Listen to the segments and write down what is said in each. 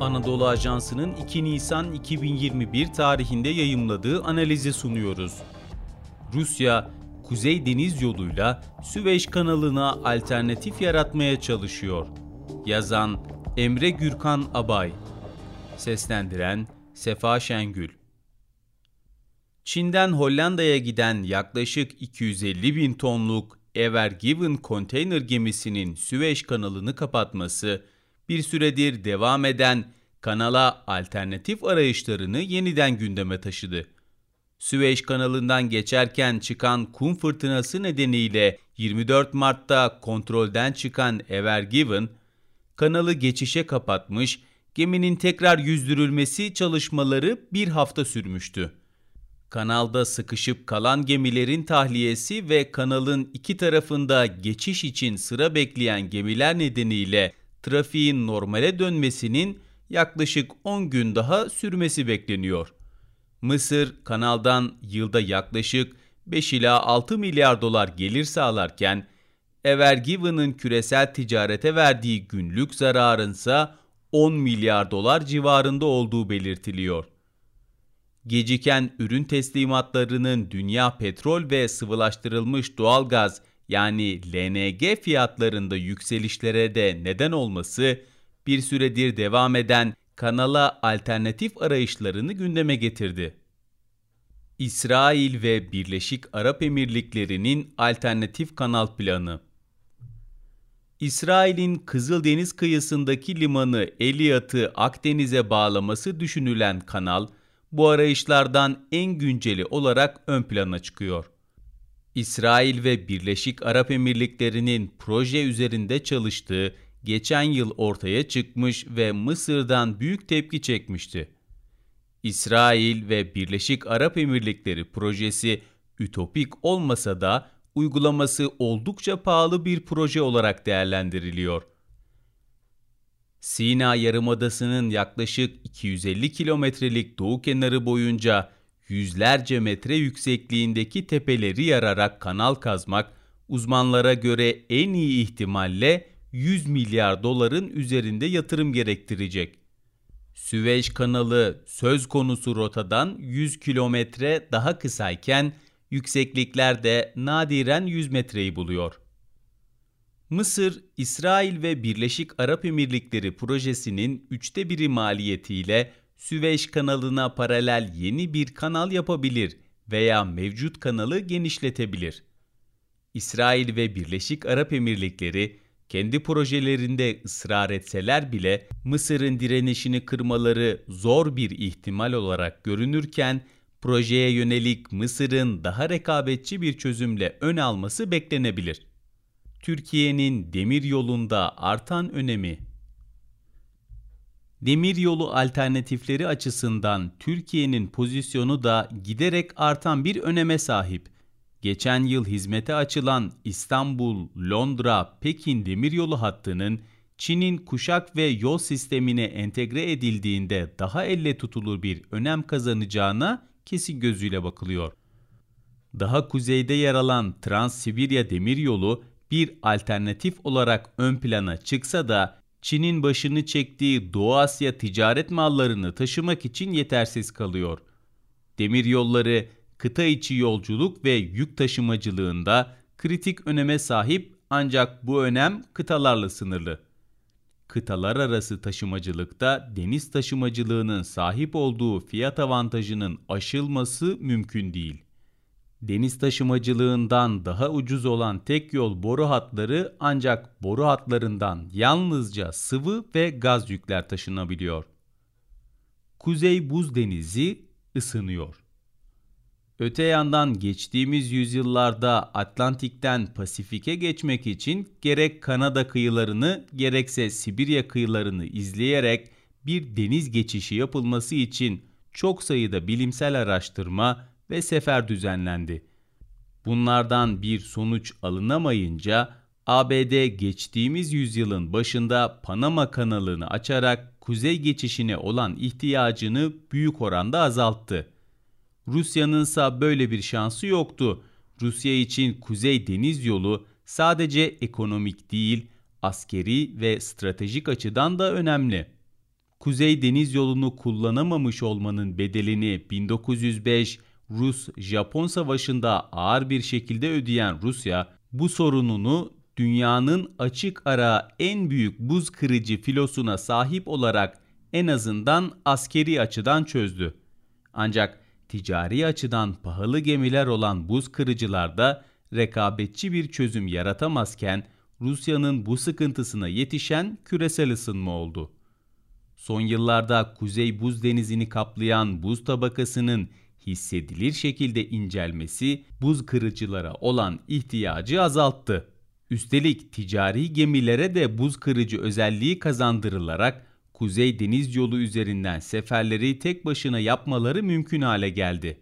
Anadolu Ajansı'nın 2 Nisan 2021 tarihinde yayımladığı analizi sunuyoruz. Rusya, Kuzey Deniz yoluyla Süveyş kanalına alternatif yaratmaya çalışıyor. Yazan Emre Gürkan Abay Seslendiren Sefa Şengül Çin'den Hollanda'ya giden yaklaşık 250 bin tonluk Ever Given konteyner gemisinin Süveyş kanalını kapatması, bir süredir devam eden kanala alternatif arayışlarını yeniden gündeme taşıdı. Süveyş kanalından geçerken çıkan kum fırtınası nedeniyle 24 Mart'ta kontrolden çıkan Ever Given, kanalı geçişe kapatmış, geminin tekrar yüzdürülmesi çalışmaları bir hafta sürmüştü. Kanalda sıkışıp kalan gemilerin tahliyesi ve kanalın iki tarafında geçiş için sıra bekleyen gemiler nedeniyle trafiğin normale dönmesinin yaklaşık 10 gün daha sürmesi bekleniyor. Mısır kanaldan yılda yaklaşık 5 ila 6 milyar dolar gelir sağlarken Evergiven'ın küresel ticarete verdiği günlük zararınsa 10 milyar dolar civarında olduğu belirtiliyor. Geciken ürün teslimatlarının dünya petrol ve sıvılaştırılmış doğalgaz yani LNG fiyatlarında yükselişlere de neden olması bir süredir devam eden kanala alternatif arayışlarını gündeme getirdi. İsrail ve Birleşik Arap Emirlikleri'nin alternatif kanal planı İsrail'in Kızıldeniz kıyısındaki limanı Eliyat'ı Akdeniz'e bağlaması düşünülen kanal, bu arayışlardan en günceli olarak ön plana çıkıyor. İsrail ve Birleşik Arap Emirlikleri'nin proje üzerinde çalıştığı geçen yıl ortaya çıkmış ve Mısır'dan büyük tepki çekmişti. İsrail ve Birleşik Arap Emirlikleri projesi ütopik olmasa da uygulaması oldukça pahalı bir proje olarak değerlendiriliyor. Sina Yarımadası'nın yaklaşık 250 kilometrelik doğu kenarı boyunca yüzlerce metre yüksekliğindeki tepeleri yararak kanal kazmak, uzmanlara göre en iyi ihtimalle 100 milyar doların üzerinde yatırım gerektirecek. Süveyş kanalı söz konusu rotadan 100 kilometre daha kısayken yükseklikler de nadiren 100 metreyi buluyor. Mısır, İsrail ve Birleşik Arap Emirlikleri projesinin üçte biri maliyetiyle Süveyş kanalına paralel yeni bir kanal yapabilir veya mevcut kanalı genişletebilir. İsrail ve Birleşik Arap Emirlikleri kendi projelerinde ısrar etseler bile Mısır'ın direnişini kırmaları zor bir ihtimal olarak görünürken projeye yönelik Mısır'ın daha rekabetçi bir çözümle ön alması beklenebilir. Türkiye'nin demir yolunda artan önemi Demiryolu alternatifleri açısından Türkiye'nin pozisyonu da giderek artan bir öneme sahip. Geçen yıl hizmete açılan İstanbul-Londra-Pekin demiryolu hattının Çin'in kuşak ve yol sistemine entegre edildiğinde daha elle tutulur bir önem kazanacağına kesin gözüyle bakılıyor. Daha kuzeyde yer alan Trans-Sibirya demiryolu bir alternatif olarak ön plana çıksa da Çin'in başını çektiği Doğu Asya ticaret mallarını taşımak için yetersiz kalıyor. Demir yolları kıta içi yolculuk ve yük taşımacılığında kritik öneme sahip ancak bu önem kıtalarla sınırlı. Kıtalar arası taşımacılıkta deniz taşımacılığının sahip olduğu fiyat avantajının aşılması mümkün değil deniz taşımacılığından daha ucuz olan tek yol boru hatları ancak boru hatlarından yalnızca sıvı ve gaz yükler taşınabiliyor. Kuzey Buz Denizi ısınıyor. Öte yandan geçtiğimiz yüzyıllarda Atlantik'ten Pasifik'e geçmek için gerek Kanada kıyılarını gerekse Sibirya kıyılarını izleyerek bir deniz geçişi yapılması için çok sayıda bilimsel araştırma ve sefer düzenlendi. Bunlardan bir sonuç alınamayınca ABD geçtiğimiz yüzyılın başında Panama kanalını açarak kuzey geçişine olan ihtiyacını büyük oranda azalttı. Rusya'nın ise böyle bir şansı yoktu. Rusya için Kuzey Deniz Yolu sadece ekonomik değil, askeri ve stratejik açıdan da önemli. Kuzey Deniz Yolu'nu kullanamamış olmanın bedelini 1905 Rus-Japon Savaşı'nda ağır bir şekilde ödeyen Rusya, bu sorununu dünyanın açık ara en büyük buz kırıcı filosuna sahip olarak en azından askeri açıdan çözdü. Ancak ticari açıdan pahalı gemiler olan buz kırıcılarda rekabetçi bir çözüm yaratamazken Rusya'nın bu sıkıntısına yetişen küresel ısınma oldu. Son yıllarda Kuzey Buz Denizi'ni kaplayan buz tabakasının hissedilir şekilde incelmesi buz kırıcılara olan ihtiyacı azalttı. Üstelik ticari gemilere de buz kırıcı özelliği kazandırılarak Kuzey Deniz Yolu üzerinden seferleri tek başına yapmaları mümkün hale geldi.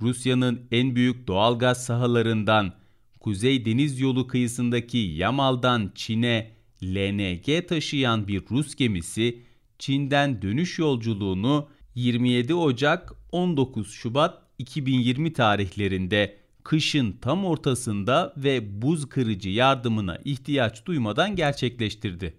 Rusya'nın en büyük doğal gaz sahalarından Kuzey Deniz Yolu kıyısındaki Yamal'dan Çin'e LNG taşıyan bir Rus gemisi Çin'den dönüş yolculuğunu 27 Ocak 19 Şubat 2020 tarihlerinde kışın tam ortasında ve buz kırıcı yardımına ihtiyaç duymadan gerçekleştirdi.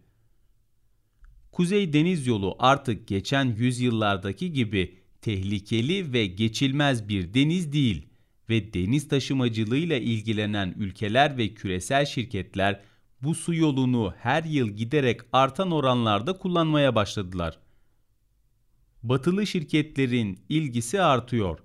Kuzey Deniz Yolu artık geçen yüzyıllardaki gibi tehlikeli ve geçilmez bir deniz değil ve deniz taşımacılığıyla ilgilenen ülkeler ve küresel şirketler bu su yolunu her yıl giderek artan oranlarda kullanmaya başladılar. Batılı şirketlerin ilgisi artıyor.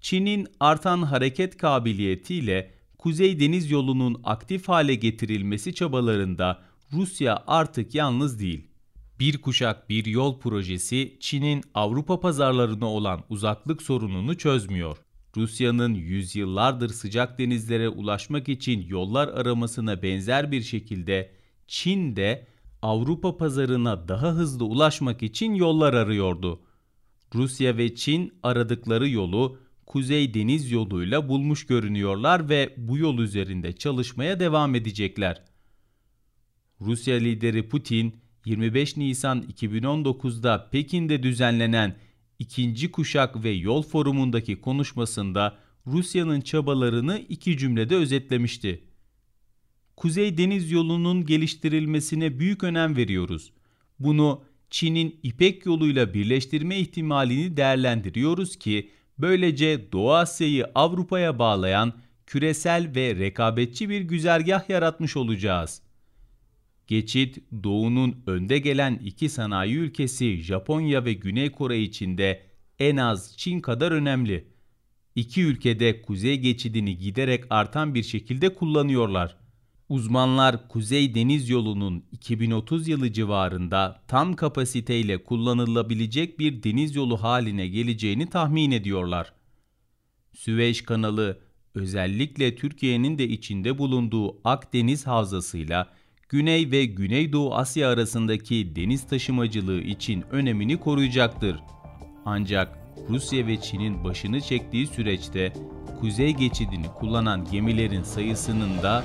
Çin'in artan hareket kabiliyetiyle Kuzey Deniz Yolu'nun aktif hale getirilmesi çabalarında Rusya artık yalnız değil. Bir kuşak bir yol projesi Çin'in Avrupa pazarlarına olan uzaklık sorununu çözmüyor. Rusya'nın yüzyıllardır sıcak denizlere ulaşmak için yollar aramasına benzer bir şekilde Çin de Avrupa pazarına daha hızlı ulaşmak için yollar arıyordu. Rusya ve Çin aradıkları yolu Kuzey Deniz yoluyla bulmuş görünüyorlar ve bu yol üzerinde çalışmaya devam edecekler. Rusya lideri Putin 25 Nisan 2019'da Pekin'de düzenlenen ikinci kuşak ve yol forumundaki konuşmasında Rusya'nın çabalarını iki cümlede özetlemişti. Kuzey Deniz Yolu'nun geliştirilmesine büyük önem veriyoruz. Bunu Çin'in İpek yoluyla birleştirme ihtimalini değerlendiriyoruz ki böylece Doğu Asya'yı Avrupa'ya bağlayan küresel ve rekabetçi bir güzergah yaratmış olacağız. Geçit Doğu'nun önde gelen iki sanayi ülkesi Japonya ve Güney Kore için de en az Çin kadar önemli. İki ülkede kuzey geçidini giderek artan bir şekilde kullanıyorlar. Uzmanlar Kuzey Deniz Yolu'nun 2030 yılı civarında tam kapasiteyle kullanılabilecek bir deniz yolu haline geleceğini tahmin ediyorlar. Süveyş kanalı özellikle Türkiye'nin de içinde bulunduğu Akdeniz havzasıyla Güney ve Güneydoğu Asya arasındaki deniz taşımacılığı için önemini koruyacaktır. Ancak Rusya ve Çin'in başını çektiği süreçte kuzey geçidini kullanan gemilerin sayısının da